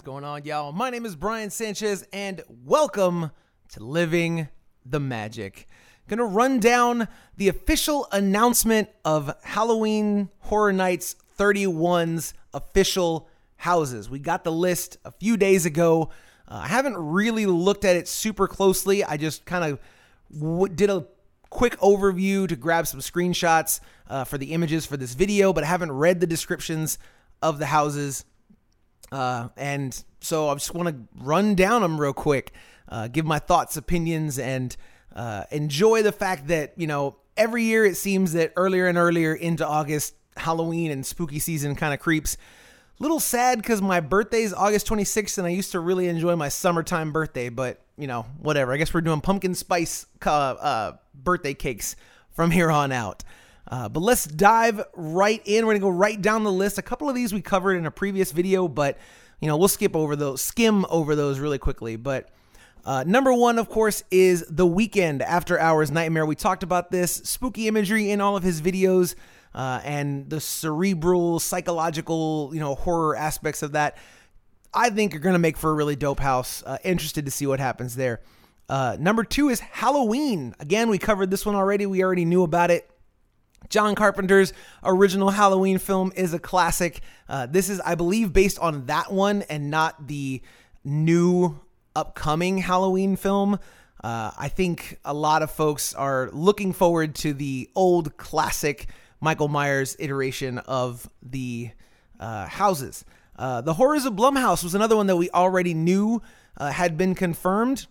What's going on, y'all? My name is Brian Sanchez, and welcome to Living the Magic. Gonna run down the official announcement of Halloween Horror Nights 31's official houses. We got the list a few days ago. Uh, I haven't really looked at it super closely. I just kind of w- did a quick overview to grab some screenshots uh, for the images for this video, but I haven't read the descriptions of the houses. Uh, and so I just want to run down them real quick, uh, give my thoughts, opinions, and uh, enjoy the fact that, you know, every year it seems that earlier and earlier into August, Halloween and spooky season kind of creeps. Little sad because my birthday is August 26th, and I used to really enjoy my summertime birthday, but, you know, whatever. I guess we're doing pumpkin spice uh, uh, birthday cakes from here on out. Uh, but let's dive right in. We're gonna go right down the list. A couple of these we covered in a previous video, but you know we'll skip over those, skim over those really quickly. But uh, number one, of course, is the Weeknd After Hours Nightmare. We talked about this spooky imagery in all of his videos uh, and the cerebral, psychological, you know, horror aspects of that. I think are gonna make for a really dope house. Uh, interested to see what happens there. Uh, number two is Halloween. Again, we covered this one already. We already knew about it. John Carpenter's original Halloween film is a classic. Uh, this is, I believe, based on that one and not the new upcoming Halloween film. Uh, I think a lot of folks are looking forward to the old classic Michael Myers iteration of the uh, houses. Uh, the Horrors of Blumhouse was another one that we already knew uh, had been confirmed.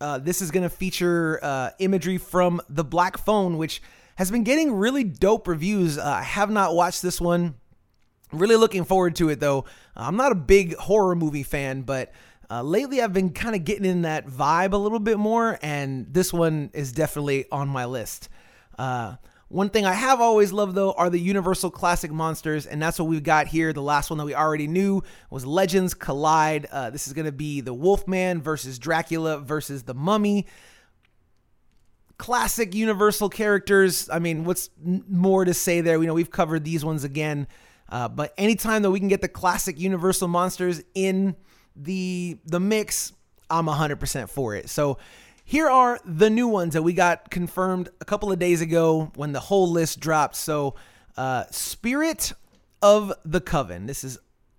Uh, this is going to feature imagery from The Black Phone, which has been getting really dope reviews. Uh, I have not watched this one. Really looking forward to it though. I'm not a big horror movie fan, but uh, lately I've been kind of getting in that vibe a little bit more, and this one is definitely on my list. Uh, one thing I have always loved though are the Universal Classic monsters, and that's what we've got here. The last one that we already knew was Legends Collide. Uh, this is going to be the Wolfman versus Dracula versus the Mummy classic Universal characters. I mean, what's more to say there? You know, we've covered these ones again, uh, but anytime that we can get the classic Universal monsters in the the mix, I'm 100% for it. So here are the new ones that we got confirmed a couple of days ago when the whole list dropped. So, uh, Spirit of the Coven. This is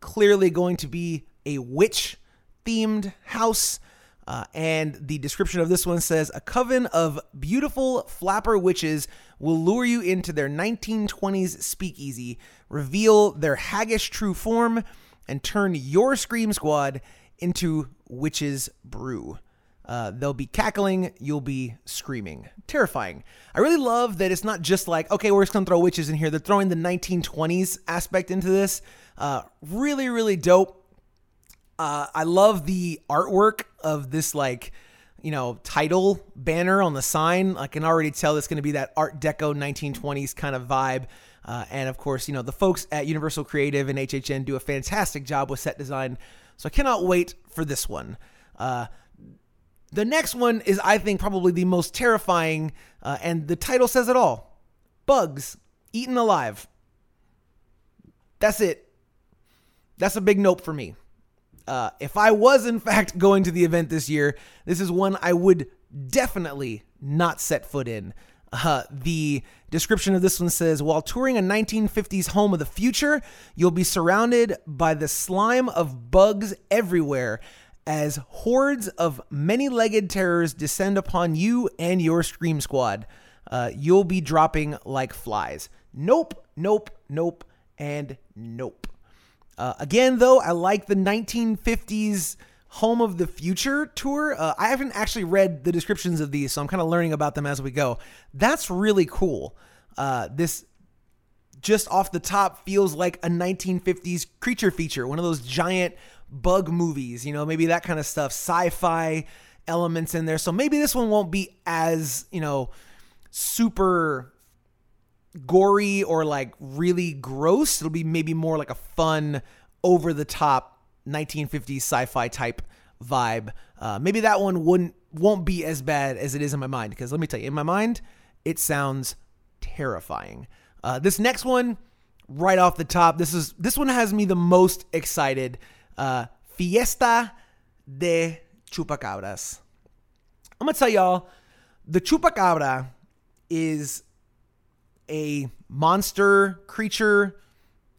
clearly going to be a witch themed house. Uh, and the description of this one says a coven of beautiful flapper witches will lure you into their 1920s speakeasy, reveal their haggish true form, and turn your scream squad into witches brew. Uh, they'll be cackling, you'll be screaming. Terrifying. I really love that it's not just like, okay, we're just gonna throw witches in here. They're throwing the 1920s aspect into this. Uh, really, really dope. Uh, I love the artwork of this like you know title banner on the sign. I can already tell it's going to be that Art Deco 1920s kind of vibe. Uh, and of course, you know the folks at Universal Creative and HHN do a fantastic job with set design. So I cannot wait for this one. Uh, the next one is, I think, probably the most terrifying, uh, and the title says it all: bugs eaten alive. That's it. That's a big nope for me. Uh, if I was in fact going to the event this year, this is one I would definitely not set foot in. Uh, the description of this one says While touring a 1950s home of the future, you'll be surrounded by the slime of bugs everywhere as hordes of many legged terrors descend upon you and your Scream Squad. Uh, you'll be dropping like flies. Nope, nope, nope, and nope. Uh, again, though, I like the 1950s Home of the Future tour. Uh, I haven't actually read the descriptions of these, so I'm kind of learning about them as we go. That's really cool. Uh, this just off the top feels like a 1950s creature feature, one of those giant bug movies, you know, maybe that kind of stuff, sci fi elements in there. So maybe this one won't be as, you know, super gory or like really gross. It'll be maybe more like a fun, over the top 1950s sci-fi type vibe. Uh, maybe that one wouldn't won't be as bad as it is in my mind because let me tell you, in my mind, it sounds terrifying. Uh, this next one, right off the top, this is this one has me the most excited. Uh, Fiesta de Chupacabras. I'm gonna tell y'all, the Chupacabra is a monster creature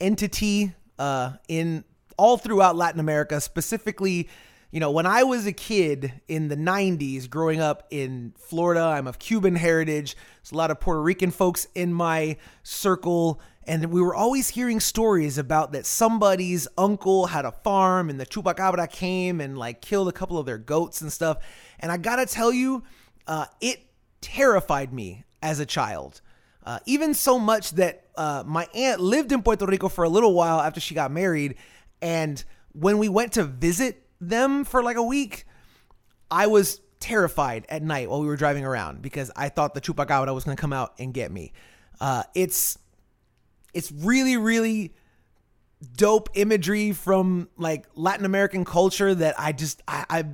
entity uh, in all throughout Latin America, specifically. You know, when I was a kid in the 90s, growing up in Florida, I'm of Cuban heritage. There's a lot of Puerto Rican folks in my circle. And we were always hearing stories about that somebody's uncle had a farm and the chupacabra came and like killed a couple of their goats and stuff. And I gotta tell you, uh, it terrified me as a child. Uh, even so much that uh, my aunt lived in Puerto Rico for a little while after she got married. And when we went to visit them for like a week, I was terrified at night while we were driving around because I thought the chupacabra was going to come out and get me. Uh, it's it's really really dope imagery from like Latin American culture that I just I, I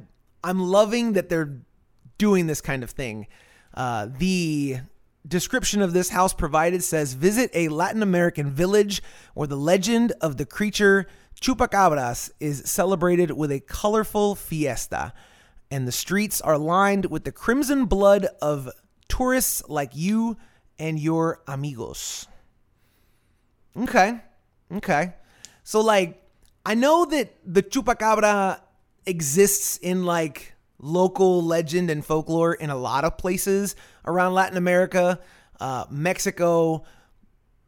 I'm loving that they're doing this kind of thing. Uh, the description of this house provided says visit a Latin American village where the legend of the creature Chupacabras is celebrated with a colorful fiesta, and the streets are lined with the crimson blood of tourists like you and your amigos. Okay. Okay. So like I know that the chupacabra exists in like local legend and folklore in a lot of places around Latin America, uh, Mexico,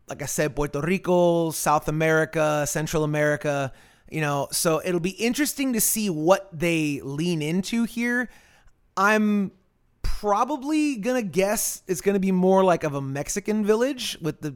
like I said, Puerto Rico, South America, Central America, you know, so it'll be interesting to see what they lean into here. I'm probably gonna guess it's gonna be more like of a Mexican village with the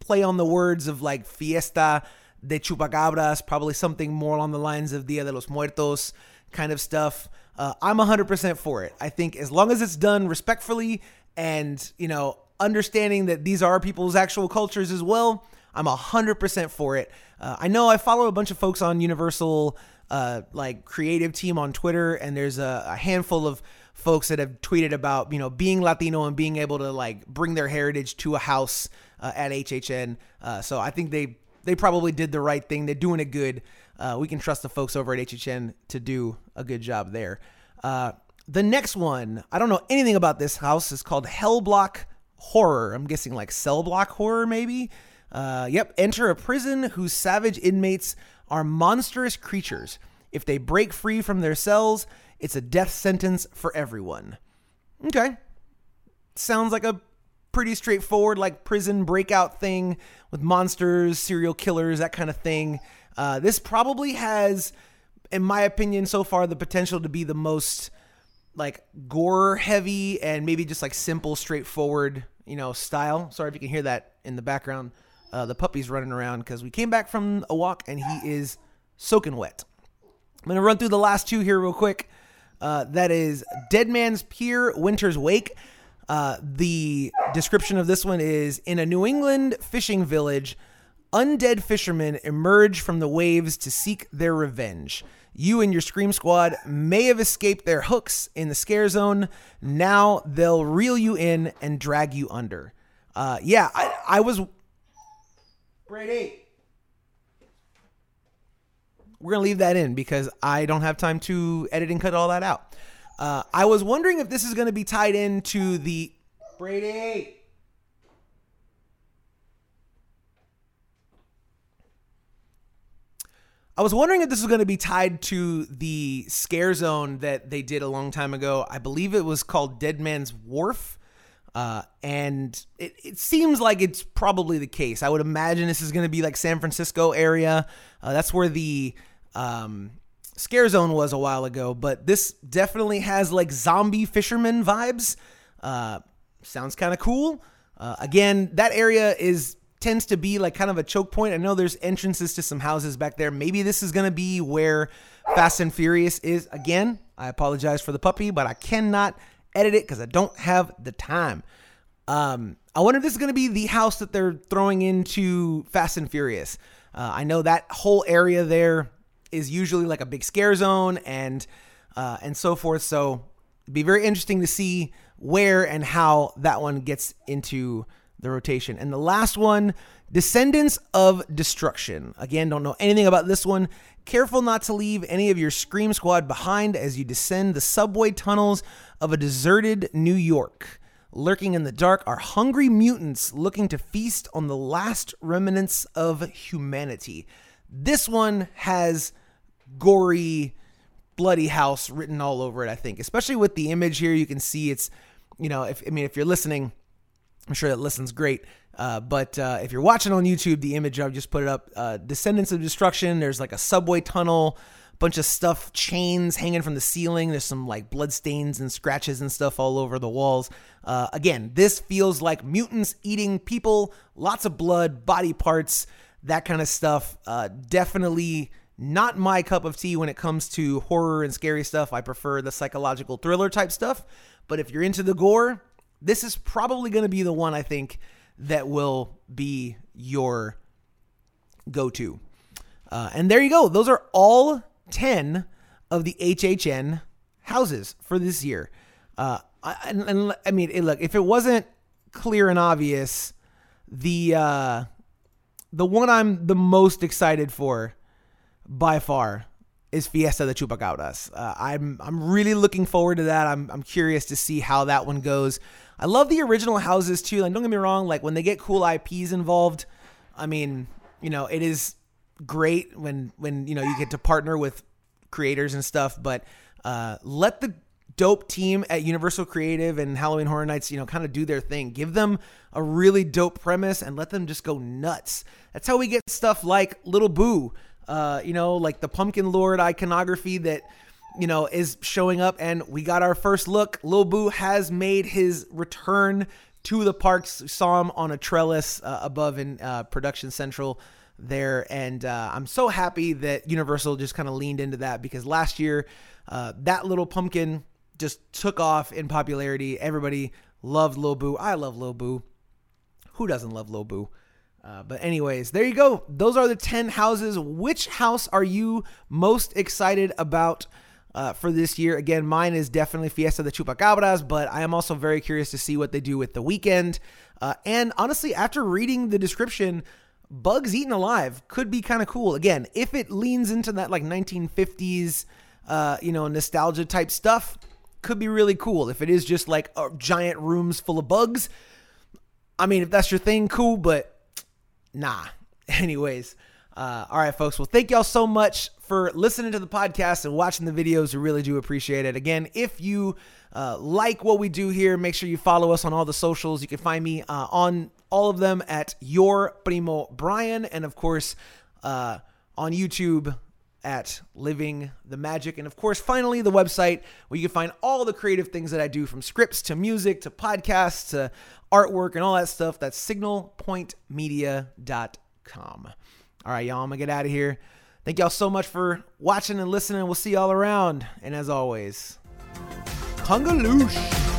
play on the words of like fiesta de chupacabras, probably something more along the lines of Dia de los Muertos kind of stuff. Uh, I'm 100% for it. I think as long as it's done respectfully and, you know, understanding that these are people's actual cultures as well, I'm 100% for it. Uh, I know I follow a bunch of folks on Universal, uh, like creative team on Twitter, and there's a, a handful of folks that have tweeted about, you know, being Latino and being able to like bring their heritage to a house uh, at HHN. Uh, so I think they they probably did the right thing. They're doing it good. Uh, we can trust the folks over at HHN to do a good job there. Uh, the next one, I don't know anything about this house. It's called Hellblock Horror. I'm guessing like cell block horror, maybe. Uh, yep. Enter a prison whose savage inmates are monstrous creatures. If they break free from their cells, it's a death sentence for everyone. Okay. Sounds like a pretty straightforward, like prison breakout thing with monsters, serial killers, that kind of thing. Uh, this probably has, in my opinion, so far, the potential to be the most like gore heavy and maybe just like simple, straightforward, you know, style. Sorry if you can hear that in the background. Uh, the puppy's running around because we came back from a walk and he is soaking wet. I'm gonna run through the last two here real quick. Uh, that is Dead Man's Pier, Winter's Wake. Uh, the description of this one is In a New England fishing village, undead fishermen emerge from the waves to seek their revenge. You and your Scream Squad may have escaped their hooks in the scare zone. Now they'll reel you in and drag you under. Uh, yeah, I, I was. Brady! We're going to leave that in because I don't have time to edit and cut all that out. Uh, I was wondering if this is going to be tied into the Brady. I was wondering if this was going to be tied to the scare zone that they did a long time ago. I believe it was called Dead Man's Wharf. Uh, and it, it seems like it's probably the case. I would imagine this is going to be like San Francisco area. Uh, that's where the um, Scare Zone was a while ago, but this definitely has like zombie fisherman vibes. Uh, sounds kind of cool. Uh, again, that area is tends to be like kind of a choke point. I know there's entrances to some houses back there. Maybe this is gonna be where Fast and Furious is again. I apologize for the puppy, but I cannot edit it because I don't have the time. Um, I wonder if this is gonna be the house that they're throwing into Fast and Furious. Uh, I know that whole area there is usually like a big scare zone and uh, and so forth. So it'd be very interesting to see where and how that one gets into the rotation. And the last one, Descendants of Destruction. Again, don't know anything about this one. Careful not to leave any of your Scream Squad behind as you descend the subway tunnels of a deserted New York. Lurking in the dark are hungry mutants looking to feast on the last remnants of humanity. This one has gory, bloody house written all over it, I think. Especially with the image here, you can see it's, you know, if I mean, if you're listening, I'm sure that listens great. Uh, but uh, if you're watching on YouTube, the image I've just put it up, uh, Descendants of Destruction. There's like a subway tunnel, bunch of stuff, chains hanging from the ceiling. There's some like blood stains and scratches and stuff all over the walls. Uh, again, this feels like mutants eating people, lots of blood, body parts, that kind of stuff. Uh, definitely not my cup of tea when it comes to horror and scary stuff. I prefer the psychological thriller type stuff. But if you're into the gore, this is probably going to be the one I think that will be your go to. Uh, and there you go. Those are all 10 of the HHN houses for this year. Uh, and, and, I mean, look, if it wasn't clear and obvious, the uh, the one I'm the most excited for by far is Fiesta de Chupacabras. Uh, I'm I'm really looking forward to that. I'm I'm curious to see how that one goes. I love the original houses too. And don't get me wrong, like when they get cool IPs involved, I mean, you know, it is great when when you know you get to partner with creators and stuff. But uh, let the dope team at Universal Creative and Halloween Horror Nights, you know, kind of do their thing. Give them a really dope premise and let them just go nuts. That's how we get stuff like Little Boo, uh, you know, like the Pumpkin Lord iconography that you know, is showing up, and we got our first look. Lil Boo has made his return to the parks. Saw him on a trellis uh, above in uh, Production Central there, and uh, I'm so happy that Universal just kind of leaned into that because last year, uh, that little pumpkin just took off in popularity. Everybody loved Lil Boo. I love Lil Boo. Who doesn't love Lil Boo? Uh, but anyways, there you go. Those are the 10 houses. Which house are you most excited about? Uh, for this year. Again, mine is definitely Fiesta de Chupacabras, but I am also very curious to see what they do with the Weeknd. Uh, and honestly, after reading the description, Bugs Eaten Alive could be kind of cool. Again, if it leans into that like 1950s, uh, you know, nostalgia type stuff, could be really cool. If it is just like giant rooms full of bugs, I mean, if that's your thing, cool, but nah. Anyways, uh, all right, folks. Well, thank y'all so much for listening to the podcast and watching the videos. We really do appreciate it. Again, if you uh, like what we do here, make sure you follow us on all the socials. You can find me uh, on all of them at Your Primo Brian, and of course uh, on YouTube at Living the Magic. And of course, finally, the website where you can find all the creative things that I do from scripts to music to podcasts to artwork and all that stuff. That's signalpointemedia.com. All right, y'all, I'm going to get out of here. Thank y'all so much for watching and listening. We'll see y'all around. And as always, Congaloosh.